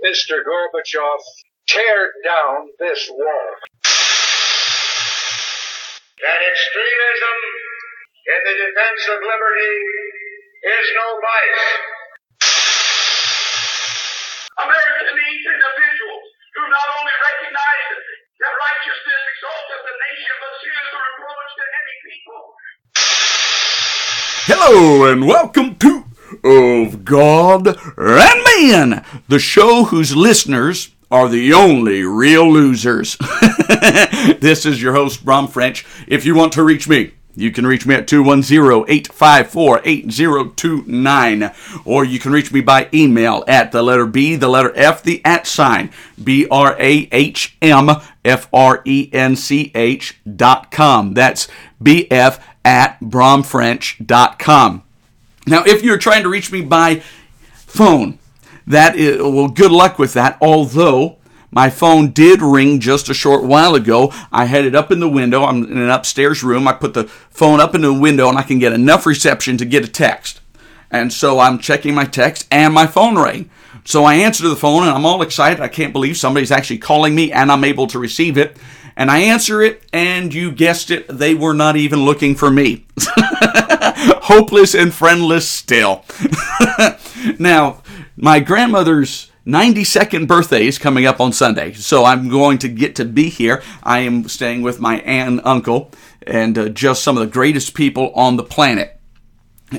Mr. Gorbachev, tear down this wall. That extremism in the defense of liberty is no vice. America needs individuals who not only recognize that righteousness exalteth the nation, but sin is a reproach to any people. Hello and welcome to Of God and Man, the show whose listeners are the only real losers. this is your host, Brahm French. If you want to reach me, you can reach me at 210-854-8029 or you can reach me by email at the letter B, the letter F, the at sign, B-R-A-H-M-F-R-E-N-C-H dot com. That's B-F at brahmfrench.com. Now, if you're trying to reach me by phone, that is, well, good luck with that. Although my phone did ring just a short while ago. I had it up in the window. I'm in an upstairs room. I put the phone up in the window and I can get enough reception to get a text. And so I'm checking my text and my phone rang. So I answer the phone and I'm all excited. I can't believe somebody's actually calling me and I'm able to receive it. And I answer it, and you guessed it, they were not even looking for me. Hopeless and friendless still. now, my grandmother's 92nd birthday is coming up on Sunday, so I'm going to get to be here. I am staying with my aunt and uncle, and uh, just some of the greatest people on the planet.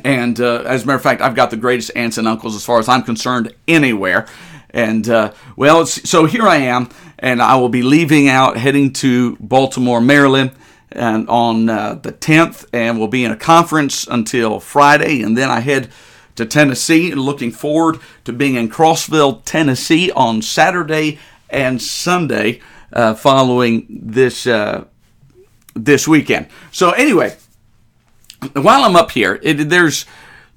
And uh, as a matter of fact, I've got the greatest aunts and uncles as far as I'm concerned anywhere. And uh, well, so here I am, and I will be leaving out, heading to Baltimore, Maryland, and on uh, the 10th, and we'll be in a conference until Friday, and then I head to Tennessee, and looking forward to being in Crossville, Tennessee, on Saturday and Sunday, uh, following this uh, this weekend. So anyway, while I'm up here, it, there's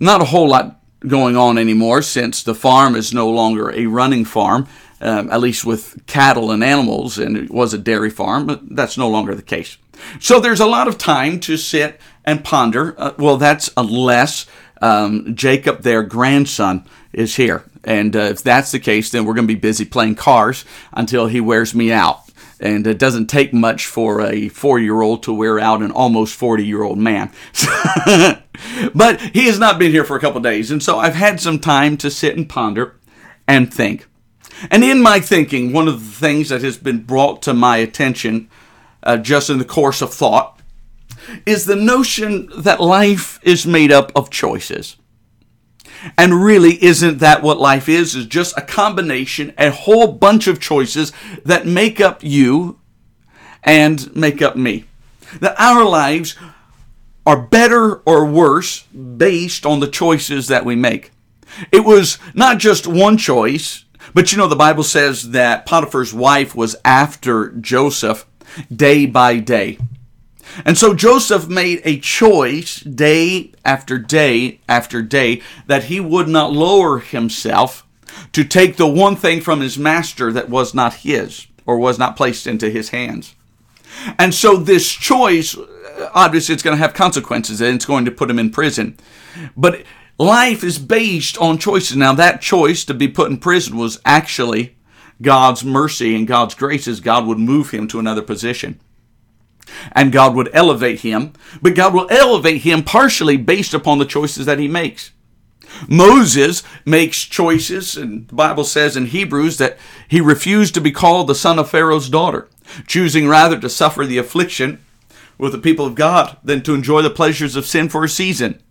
not a whole lot going on anymore since the farm is no longer a running farm, um, at least with cattle and animals, and it was a dairy farm, but that's no longer the case. So there's a lot of time to sit and ponder. Uh, well, that's unless um, Jacob, their grandson, is here. And uh, if that's the case, then we're going to be busy playing cars until he wears me out. And it doesn't take much for a four year old to wear out an almost 40 year old man. but he has not been here for a couple days. And so I've had some time to sit and ponder and think. And in my thinking, one of the things that has been brought to my attention uh, just in the course of thought is the notion that life is made up of choices. And really, isn't that what life is? Is just a combination, a whole bunch of choices that make up you and make up me. That our lives are better or worse based on the choices that we make. It was not just one choice, but you know, the Bible says that Potiphar's wife was after Joseph day by day. And so Joseph made a choice day after day after day that he would not lower himself to take the one thing from his master that was not his or was not placed into his hands. And so this choice, uh, obviously, it's going to have consequences and it's going to put him in prison. But life is based on choices. Now, that choice to be put in prison was actually God's mercy and God's grace as God would move him to another position and God would elevate him, but God will elevate him partially based upon the choices that he makes. Moses makes choices, and the Bible says in Hebrews that he refused to be called the son of Pharaoh's daughter, choosing rather to suffer the affliction with the people of God than to enjoy the pleasures of sin for a season.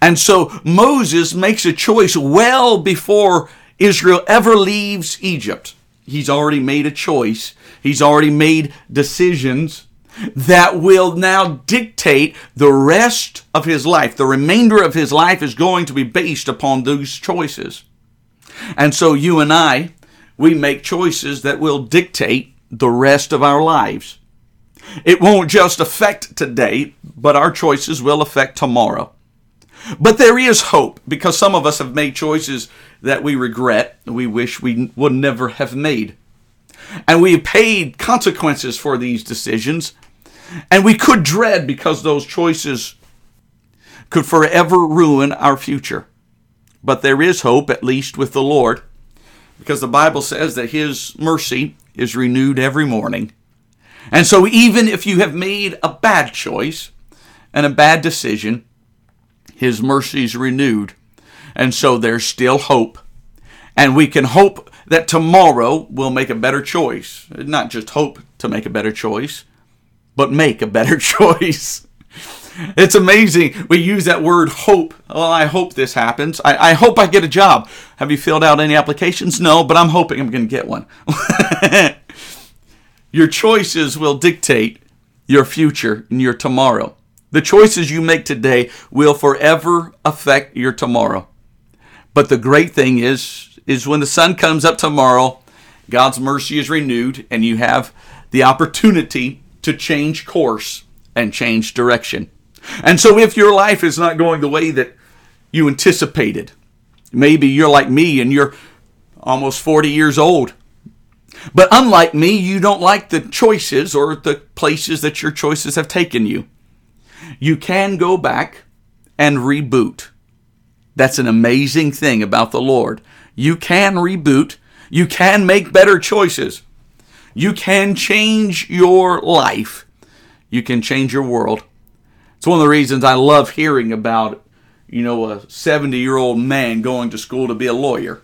And so Moses makes a choice well before Israel ever leaves Egypt. He's already made a choice. He's already made decisions that will now dictate the rest of his life. The remainder of his life is going to be based upon those choices. And so you and I, we make choices that will dictate the rest of our lives. It won't just affect today, but our choices will affect tomorrow. But there is hope because some of us have made choices that we regret, we wish we would never have made. And we have paid consequences for these decisions and we could dread because those choices could forever ruin our future. But there is hope, at least with the Lord, because the Bible says that His mercy is renewed every morning. And so, even if you have made a bad choice and a bad decision, His mercy is renewed. And so, there's still hope. And we can hope that tomorrow we'll make a better choice. Not just hope to make a better choice, but make a better choice. It's amazing. We use that word hope. Well, I hope this happens. I, I hope I get a job. Have you filled out any applications? No, but I'm hoping I'm going to get one. your choices will dictate your future and your tomorrow. The choices you make today will forever affect your tomorrow. But the great thing is, is when the sun comes up tomorrow, God's mercy is renewed, and you have the opportunity to change course and change direction. And so, if your life is not going the way that you anticipated, maybe you're like me and you're almost 40 years old. But unlike me, you don't like the choices or the places that your choices have taken you. You can go back and reboot. That's an amazing thing about the Lord. You can reboot, you can make better choices, you can change your life, you can change your world. It's one of the reasons I love hearing about, you know, a 70 year old man going to school to be a lawyer.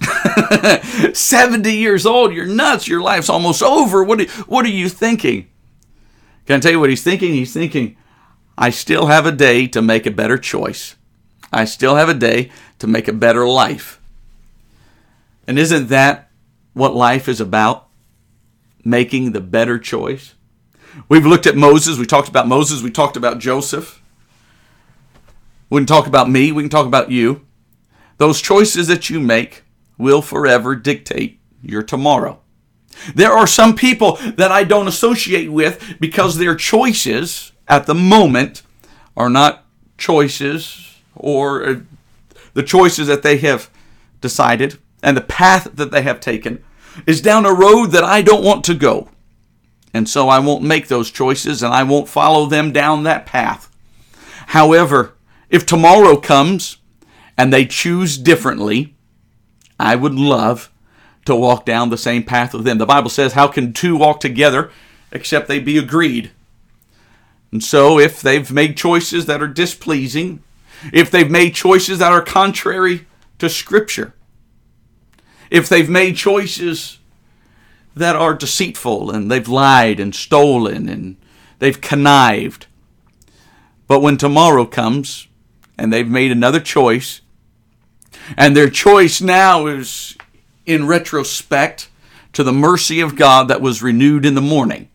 70 years old, you're nuts. Your life's almost over. What are, what are you thinking? Can I tell you what he's thinking? He's thinking, I still have a day to make a better choice. I still have a day to make a better life. And isn't that what life is about? Making the better choice? We've looked at Moses. We talked about Moses. We talked about Joseph. We can talk about me. We can talk about you. Those choices that you make will forever dictate your tomorrow. There are some people that I don't associate with because their choices at the moment are not choices or uh, the choices that they have decided and the path that they have taken is down a road that I don't want to go. And so I won't make those choices and I won't follow them down that path. However, if tomorrow comes and they choose differently, I would love to walk down the same path with them. The Bible says, How can two walk together except they be agreed? And so, if they've made choices that are displeasing, if they've made choices that are contrary to Scripture, if they've made choices that are deceitful and they've lied and stolen and they've connived. But when tomorrow comes and they've made another choice, and their choice now is in retrospect to the mercy of God that was renewed in the morning,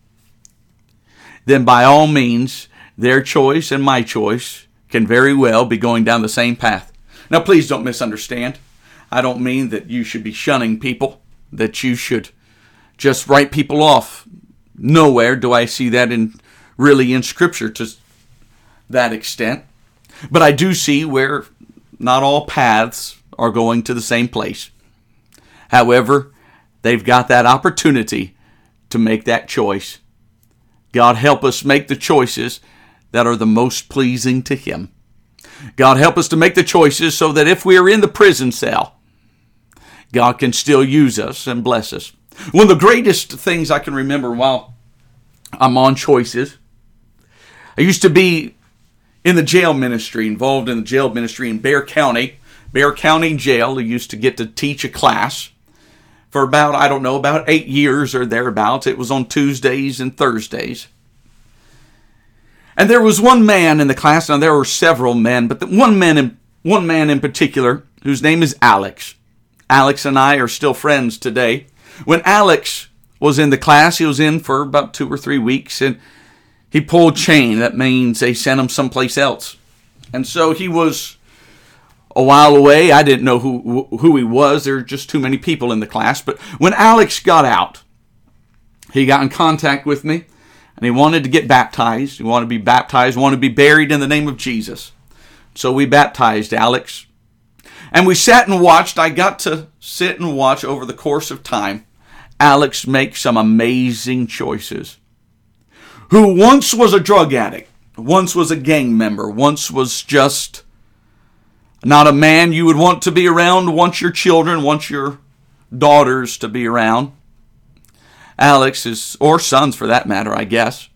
then by all means, their choice and my choice can very well be going down the same path. Now, please don't misunderstand. I don't mean that you should be shunning people, that you should just write people off. Nowhere do I see that in really in scripture to that extent. But I do see where not all paths are going to the same place. However, they've got that opportunity to make that choice. God help us make the choices that are the most pleasing to Him. God help us to make the choices so that if we are in the prison cell, God can still use us and bless us. One of the greatest things I can remember while I'm on choices, I used to be in the jail ministry, involved in the jail ministry in Bexar County. Bexar County Jail, I used to get to teach a class for about, I don't know, about eight years or thereabouts. It was on Tuesdays and Thursdays. And there was one man in the class, now there were several men, but the one man in, one man in particular, whose name is Alex. Alex and I are still friends today. When Alex was in the class, he was in for about two or three weeks, and he pulled chain. That means they sent him someplace else. And so he was a while away. I didn't know who who he was. There were just too many people in the class. But when Alex got out, he got in contact with me, and he wanted to get baptized. He wanted to be baptized. Wanted to be buried in the name of Jesus. So we baptized Alex. And we sat and watched. I got to sit and watch over the course of time Alex make some amazing choices. Who once was a drug addict, once was a gang member, once was just not a man you would want to be around, once your children, once your daughters to be around. Alex is, or sons for that matter, I guess.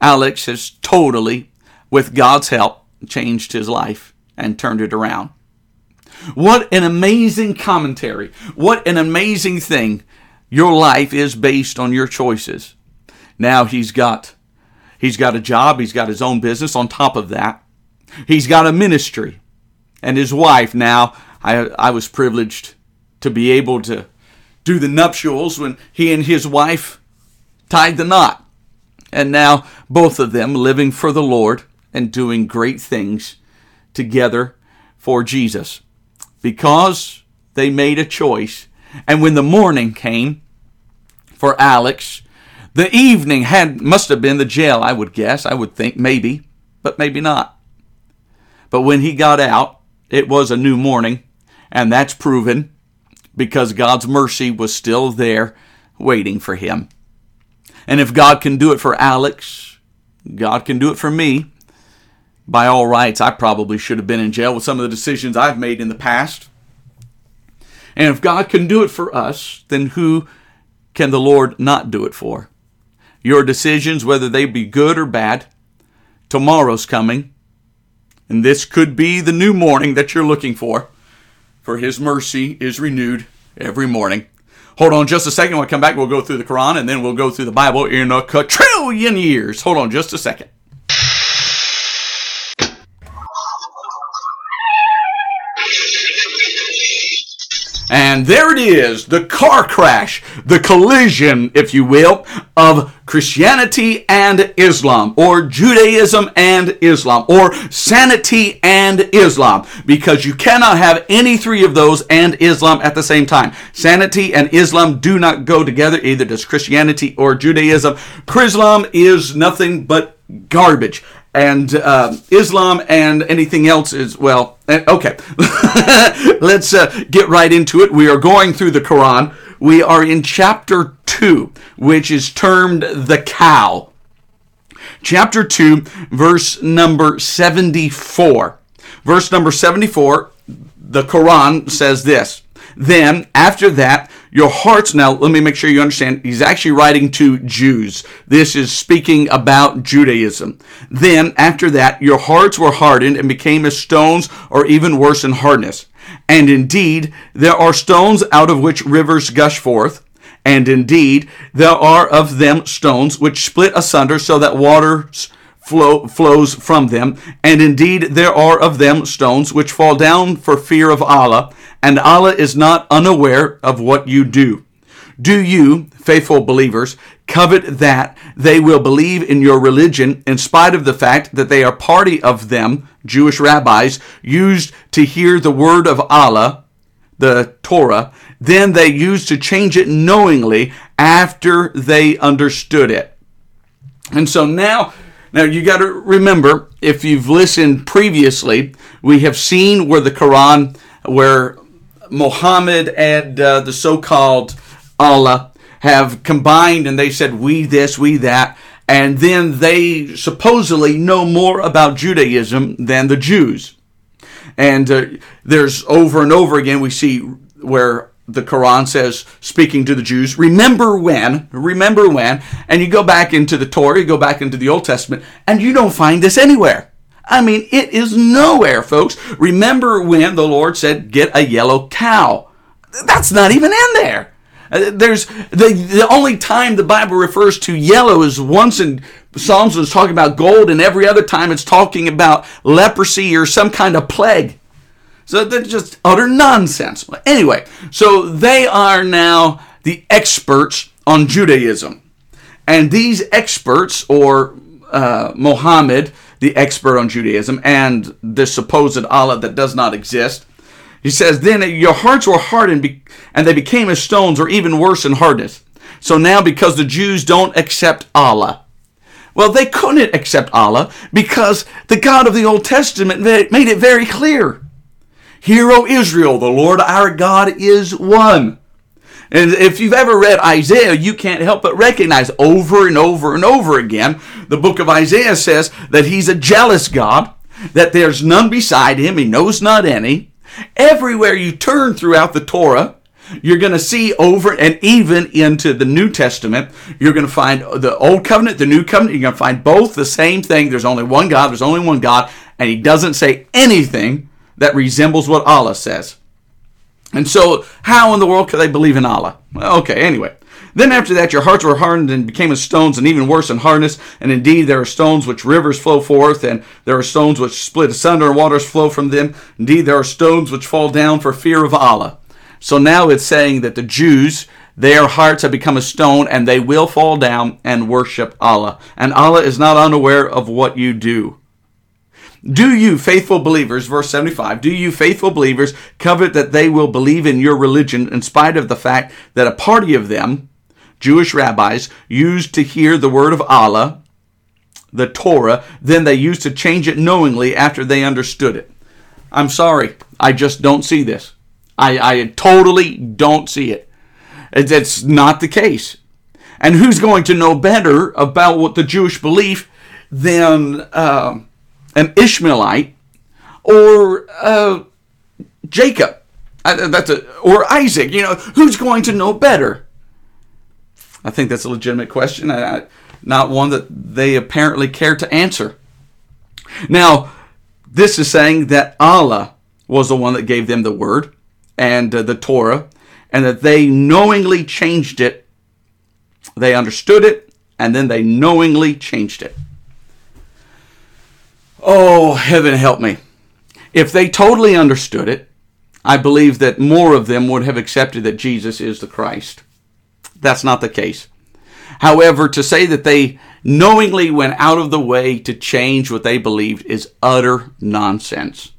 Alex has totally, with God's help, changed his life and turned it around. What an amazing commentary. What an amazing thing. Your life is based on your choices. Now he's got he's got a job, he's got his own business on top of that. He's got a ministry. And his wife now I I was privileged to be able to do the nuptials when he and his wife tied the knot. And now both of them living for the Lord and doing great things together for Jesus because they made a choice. And when the morning came for Alex, the evening had must have been the jail, I would guess. I would think maybe, but maybe not. But when he got out, it was a new morning, and that's proven because God's mercy was still there waiting for him. And if God can do it for Alex, God can do it for me. By all rights, I probably should have been in jail with some of the decisions I've made in the past. And if God can do it for us, then who can the Lord not do it for? Your decisions, whether they be good or bad, tomorrow's coming. And this could be the new morning that you're looking for, for His mercy is renewed every morning. Hold on just a second. When I come back, we'll go through the Quran and then we'll go through the Bible in a quadrillion years. Hold on just a second. And there it is, the car crash, the collision, if you will, of Christianity and Islam, or Judaism and Islam, or sanity and Islam, because you cannot have any three of those and Islam at the same time. Sanity and Islam do not go together, either does Christianity or Judaism. Chrislam is nothing but garbage and uh, Islam and anything else is well. Eh, okay, let's uh, get right into it. We are going through the Quran. We are in chapter two, which is termed the cow. Chapter two, verse number seventy-four. Verse number seventy-four. The Quran says this. Then, after that, your hearts, now let me make sure you understand, he's actually writing to Jews. This is speaking about Judaism. Then, after that, your hearts were hardened and became as stones, or even worse in hardness. And indeed, there are stones out of which rivers gush forth. And indeed, there are of them stones which split asunder so that waters flow, flows from them. And indeed, there are of them stones which fall down for fear of Allah and Allah is not unaware of what you do. Do you, faithful believers, covet that they will believe in your religion in spite of the fact that they are party of them, Jewish rabbis, used to hear the word of Allah, the Torah, then they used to change it knowingly after they understood it. And so now, now you got to remember, if you've listened previously, we have seen where the Quran, where Muhammad and uh, the so-called Allah have combined and they said we this, we that, and then they supposedly know more about Judaism than the Jews. And uh, there's over and over again we see where the Quran says, speaking to the Jews, remember when, remember when, and you go back into the Torah, you go back into the Old Testament, and you don't find this anywhere. I mean, it is nowhere, folks. Remember when the Lord said, get a yellow cow? That's not even in there. Uh, there's the, the only time the Bible refers to yellow is once in Psalms was talking about gold, and every other time it's talking about leprosy or some kind of plague. So that's just utter nonsense. Anyway, so they are now the experts on Judaism. And these experts, or uh, Mohammed, the expert on Judaism, and this supposed Allah that does not exist. He says, Then your hearts were hardened, and they became as stones, or even worse in hardness. So now, because the Jews don't accept Allah, well, they couldn't accept Allah because the God of the Old Testament made it very clear. Hear, O Israel, the Lord our God is one. And if you've ever read Isaiah, you can't help but recognize over and over and over again the book of Isaiah says that he's a jealous God, that there's none beside him, he knows not any. Everywhere you turn throughout the Torah, You're going to see over and even into the New Testament, you're going to find the Old Covenant, the New Covenant, you're going to find both the same thing. There's only one God, there's only one God, and He doesn't say anything that resembles what Allah says. And so, how in the world could they believe in Allah? Okay, anyway. Then after that, your hearts were hardened and became as stones, and even worse in hardness. And indeed, there are stones which rivers flow forth, and there are stones which split asunder, and waters flow from them. Indeed, there are stones which fall down for fear of Allah. So now it's saying that the Jews, their hearts have become a stone, and they will fall down and worship Allah. And Allah is not unaware of what you do. Do you, faithful believers, verse 75, do you, faithful believers, covet that they will believe in your religion in spite of the fact that a party of them, Jewish rabbis, used to hear the word of Allah, the Torah, then they used to change it knowingly after they understood it? I'm sorry, I just don't see this. I, I totally don't see it. It's not the case. And who's going to know better about what the Jewish belief than. Uh, an Ishmaelite or uh, Jacob. That's a, or Isaac. You know, who's going to know better? I think that's a legitimate question, not one that they apparently care to answer. Now, this is saying that Allah was the one that gave them the word and uh, the Torah, and that they knowingly changed it. They understood it, and then they knowingly changed it. Oh, heaven help me. If they totally understood it, I believe that more of them would have accepted that Jesus is the Christ. That's not the case. However, to say that they knowingly went out of the way to change what they believed is utter nonsense.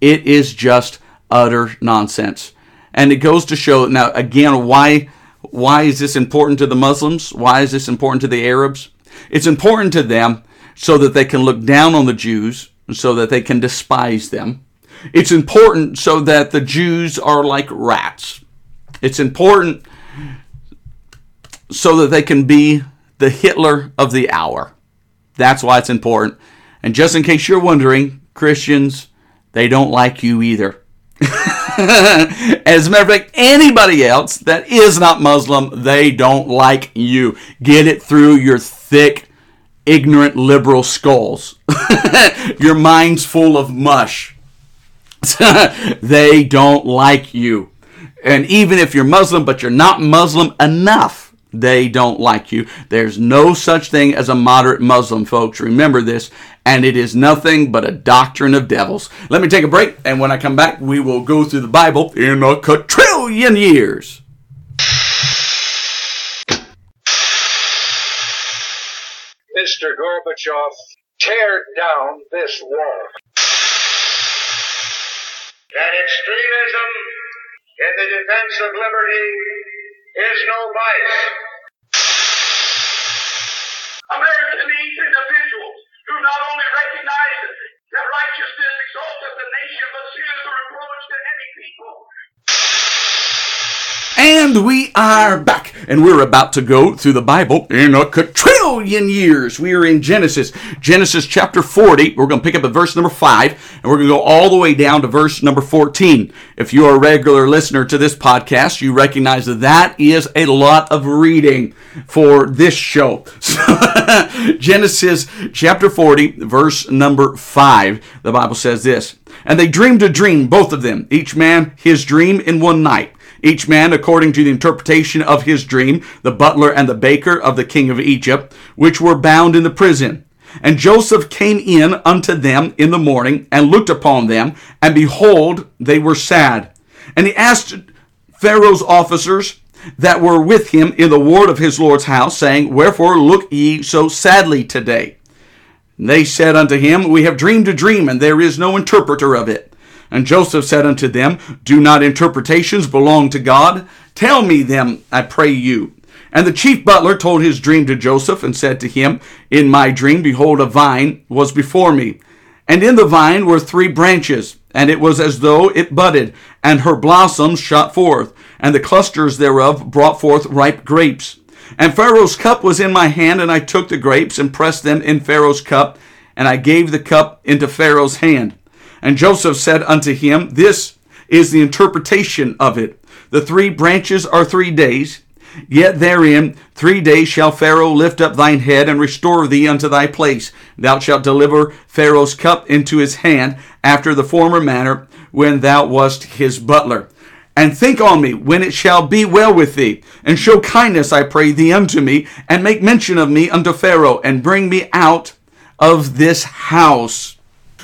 It is just utter nonsense. And it goes to show now again why why is this important to the Muslims? Why is this important to the Arabs? It's important to them so that they can look down on the Jews, so that they can despise them. It's important so that the Jews are like rats. It's important so that they can be the Hitler of the hour. That's why it's important. And just in case you're wondering, Christians, they don't like you either. As a matter of fact, anybody else that is not Muslim, they don't like you. Get it through your thick ignorant liberal skulls. Your mind's full of mush. they don't like you. And even if you're Muslim, but you're not Muslim enough, they don't like you. There's no such thing as a moderate Muslim, folks. Remember this. And it is nothing but a doctrine of devils. Let me take a break, and when I come back, we will go through the Bible in a quadrillion years. Mr. Gorbachev, tear down this wall. That extremism in the defense of liberty is no vice. America needs individuals who not only recognize that righteousness exalteth the nation, but sin is a reproach to any people. And we are back, and we're about to go through the Bible in a quadrillion years. We are in Genesis, Genesis chapter 40. We're going to pick up at verse number 5, and we're going to go all the way down to verse number 14. If you're a regular listener to this podcast, you recognize that that is a lot of reading for this show. Genesis chapter 40, verse number 5, the Bible says this And they dreamed a dream, both of them, each man his dream in one night each man according to the interpretation of his dream, the butler and the baker of the king of Egypt, which were bound in the prison. And Joseph came in unto them in the morning, and looked upon them, and behold, they were sad. And he asked Pharaoh's officers that were with him in the ward of his Lord's house, saying, Wherefore look ye so sadly today? And they said unto him, We have dreamed a dream, and there is no interpreter of it. And Joseph said unto them, Do not interpretations belong to God? Tell me them, I pray you. And the chief butler told his dream to Joseph, and said to him, In my dream, behold, a vine was before me. And in the vine were three branches, and it was as though it budded, and her blossoms shot forth, and the clusters thereof brought forth ripe grapes. And Pharaoh's cup was in my hand, and I took the grapes, and pressed them in Pharaoh's cup, and I gave the cup into Pharaoh's hand. And Joseph said unto him, This is the interpretation of it. The three branches are three days. Yet therein three days shall Pharaoh lift up thine head and restore thee unto thy place. Thou shalt deliver Pharaoh's cup into his hand after the former manner when thou wast his butler. And think on me when it shall be well with thee, and show kindness, I pray thee, unto me, and make mention of me unto Pharaoh, and bring me out of this house.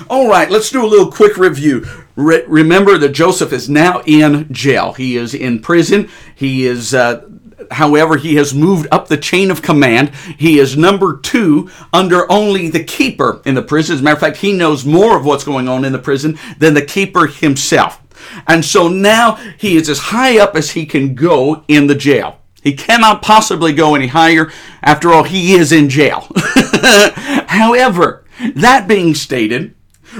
All right, let's do a little quick review. Re- remember that Joseph is now in jail. He is in prison. He is uh, however, he has moved up the chain of command. He is number two under only the keeper in the prison. As a matter of fact, he knows more of what's going on in the prison than the keeper himself. And so now he is as high up as he can go in the jail. He cannot possibly go any higher. After all, he is in jail. However, that being stated,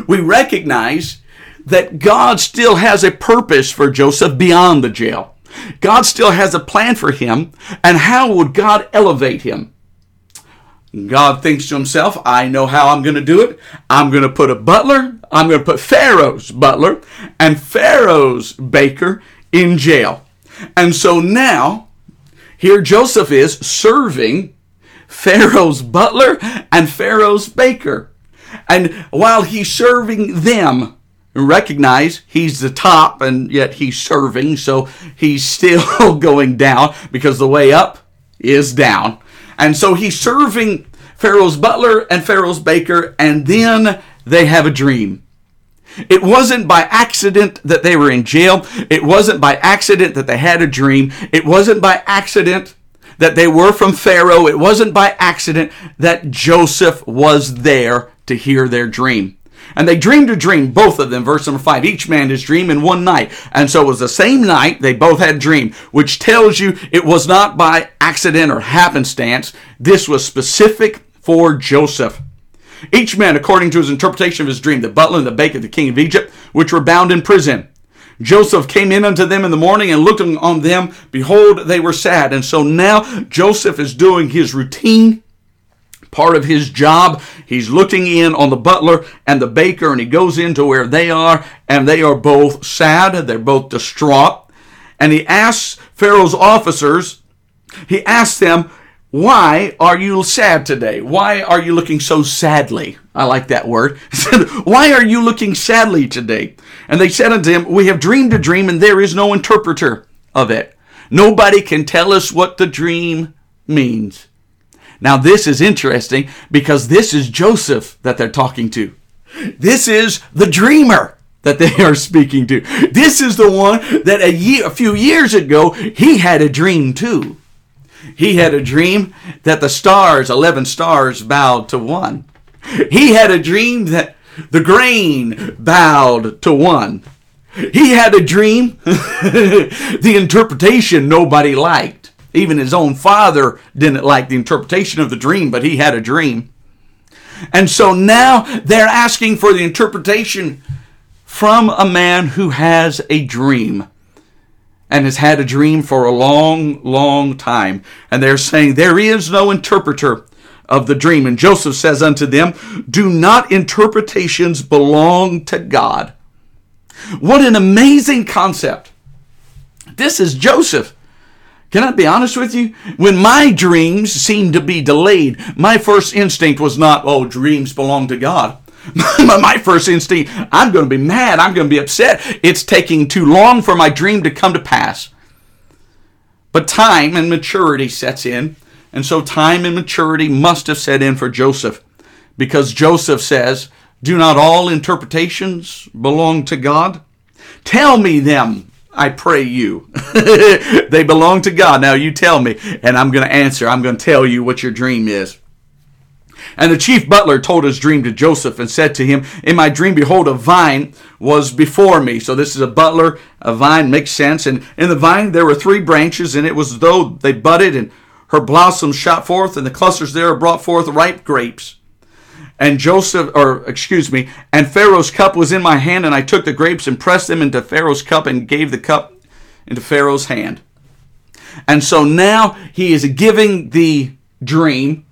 we recognize that God still has a purpose for Joseph beyond the jail. God still has a plan for him, and how would God elevate him? God thinks to himself, I know how I'm going to do it. I'm going to put a butler, I'm going to put Pharaoh's butler and Pharaoh's baker in jail. And so now, here Joseph is serving Pharaoh's butler and Pharaoh's baker. And while he's serving them, recognize he's the top and yet he's serving, so he's still going down because the way up is down. And so he's serving Pharaoh's butler and Pharaoh's baker, and then they have a dream. It wasn't by accident that they were in jail. It wasn't by accident that they had a dream. It wasn't by accident that they were from Pharaoh. It wasn't by accident that Joseph was there to hear their dream. And they dreamed a dream, both of them, verse number five. Each man his dream in one night. And so it was the same night they both had dream, which tells you it was not by accident or happenstance. This was specific for Joseph. Each man according to his interpretation of his dream, the butler and the baker, the king of Egypt, which were bound in prison. Joseph came in unto them in the morning and looking on them, behold, they were sad. And so now Joseph is doing his routine part of his job. He's looking in on the butler and the baker, and he goes into where they are, and they are both sad. They're both distraught. And he asks Pharaoh's officers, he asks them, why are you sad today? Why are you looking so sadly? I like that word. Why are you looking sadly today? And they said unto him, We have dreamed a dream, and there is no interpreter of it. Nobody can tell us what the dream means. Now, this is interesting because this is Joseph that they're talking to. This is the dreamer that they are speaking to. This is the one that a year, a few years ago, he had a dream too. He had a dream that the stars, 11 stars, bowed to one. He had a dream that the grain bowed to one. He had a dream, the interpretation nobody liked. Even his own father didn't like the interpretation of the dream, but he had a dream. And so now they're asking for the interpretation from a man who has a dream and has had a dream for a long, long time. And they're saying, There is no interpreter of the dream. And Joseph says unto them, Do not interpretations belong to God? What an amazing concept. This is Joseph. Can I be honest with you? When my dreams seemed to be delayed, my first instinct was not, oh, dreams belong to God. my first instinct, I'm going to be mad. I'm going to be upset. It's taking too long for my dream to come to pass. But time and maturity sets in. And so time and maturity must have set in for Joseph. Because Joseph says, Do not all interpretations belong to God? Tell me them, I pray you. they belong to God. Now you tell me, and I'm going to answer. I'm going to tell you what your dream is. And the chief butler told his dream to Joseph and said to him, In my dream, behold, a vine was before me. So this is a butler, a vine makes sense. And in the vine there were three branches, and it was as though they budded, and her blossoms shot forth, and the clusters there brought forth ripe grapes. And Joseph, or excuse me, and Pharaoh's cup was in my hand, and I took the grapes and pressed them into Pharaoh's cup and gave the cup into Pharaoh's hand. And so now he is giving the dream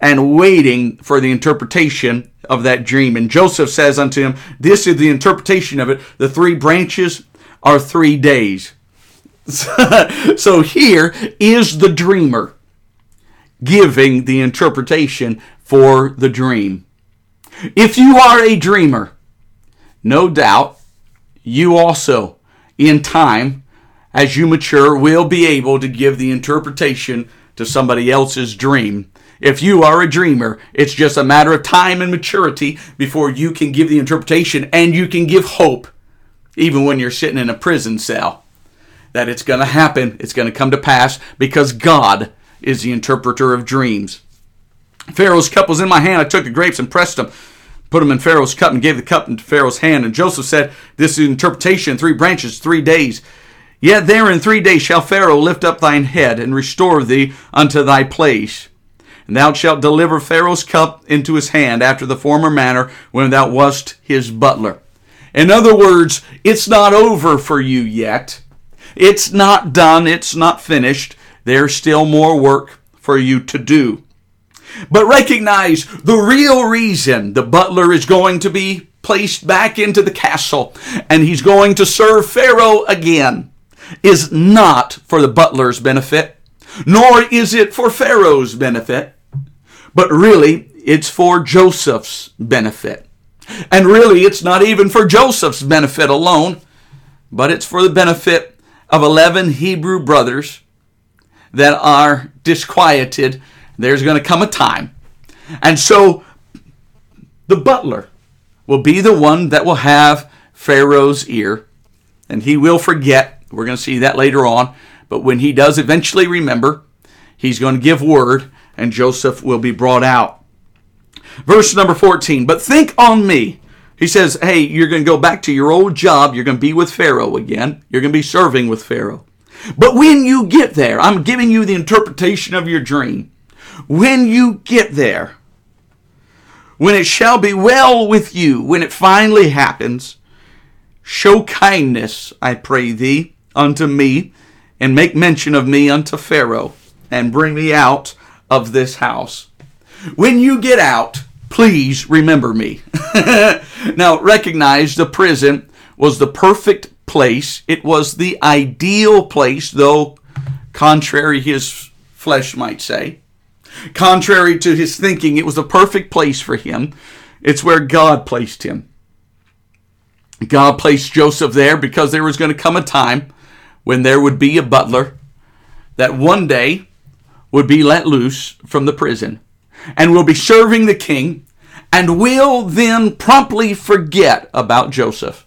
and waiting for the interpretation of that dream. And Joseph says unto him, This is the interpretation of it. The three branches are three days. so here is the dreamer giving the interpretation for the dream. If you are a dreamer, no doubt you also, in time, as you mature, will be able to give the interpretation to somebody else's dream. If you are a dreamer, it's just a matter of time and maturity before you can give the interpretation and you can give hope, even when you're sitting in a prison cell, that it's going to happen, it's going to come to pass because God is the interpreter of dreams. Pharaoh's cup was in my hand. I took the grapes and pressed them, put them in Pharaoh's cup, and gave the cup into Pharaoh's hand. And Joseph said, This is interpretation, three branches, three days. Yet there in three days shall Pharaoh lift up thine head and restore thee unto thy place. And thou shalt deliver Pharaoh's cup into his hand after the former manner when thou wast his butler. In other words, it's not over for you yet. It's not done. It's not finished. There's still more work for you to do. But recognize the real reason the butler is going to be placed back into the castle and he's going to serve Pharaoh again is not for the butler's benefit, nor is it for Pharaoh's benefit, but really it's for Joseph's benefit. And really it's not even for Joseph's benefit alone, but it's for the benefit of 11 Hebrew brothers that are disquieted. There's going to come a time. And so the butler will be the one that will have Pharaoh's ear, and he will forget. We're going to see that later on. But when he does eventually remember, he's going to give word, and Joseph will be brought out. Verse number 14 But think on me. He says, Hey, you're going to go back to your old job. You're going to be with Pharaoh again. You're going to be serving with Pharaoh. But when you get there, I'm giving you the interpretation of your dream. When you get there, when it shall be well with you, when it finally happens, show kindness, I pray thee, unto me, and make mention of me unto Pharaoh, and bring me out of this house. When you get out, please remember me. now, recognize the prison was the perfect place. It was the ideal place, though contrary his flesh might say. Contrary to his thinking, it was the perfect place for him. It's where God placed him. God placed Joseph there because there was going to come a time when there would be a butler that one day would be let loose from the prison and will be serving the king and will then promptly forget about Joseph.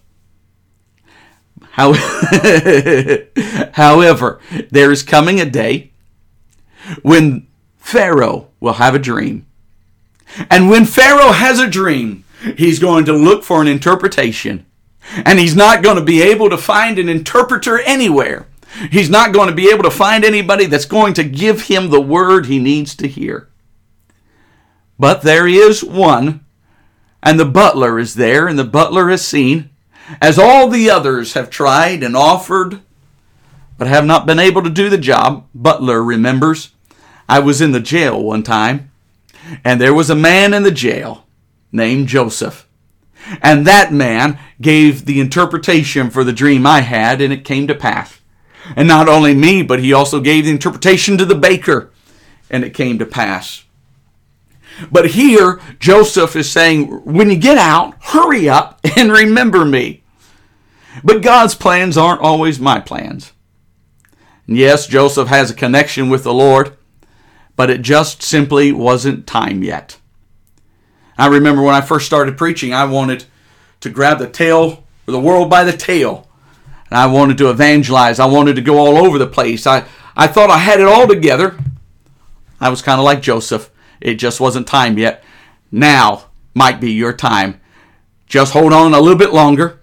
However, there is coming a day when Pharaoh will have a dream. And when Pharaoh has a dream, he's going to look for an interpretation. And he's not going to be able to find an interpreter anywhere. He's not going to be able to find anybody that's going to give him the word he needs to hear. But there is one, and the butler is there, and the butler has seen as all the others have tried and offered, but have not been able to do the job. Butler remembers, I was in the jail one time, and there was a man in the jail named Joseph. And that man gave the interpretation for the dream I had, and it came to pass. And not only me, but he also gave the interpretation to the baker, and it came to pass. But here, Joseph is saying, when you get out, hurry up and remember me. But God's plans aren't always my plans. Yes, Joseph has a connection with the Lord, but it just simply wasn't time yet. I remember when I first started preaching, I wanted to grab the tail, or the world by the tail. And I wanted to evangelize. I wanted to go all over the place. I, I thought I had it all together. I was kind of like Joseph. It just wasn't time yet. Now might be your time. Just hold on a little bit longer.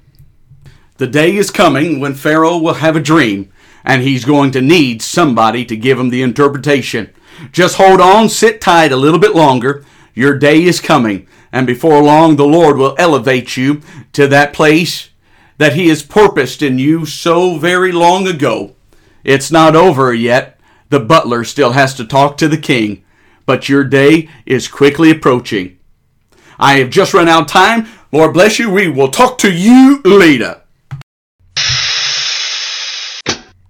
The day is coming when Pharaoh will have a dream, and he's going to need somebody to give him the interpretation. Just hold on, sit tight a little bit longer. Your day is coming, and before long, the Lord will elevate you to that place that He has purposed in you so very long ago. It's not over yet. The butler still has to talk to the king but your day is quickly approaching. I have just run out of time. Lord bless you. We will talk to you later.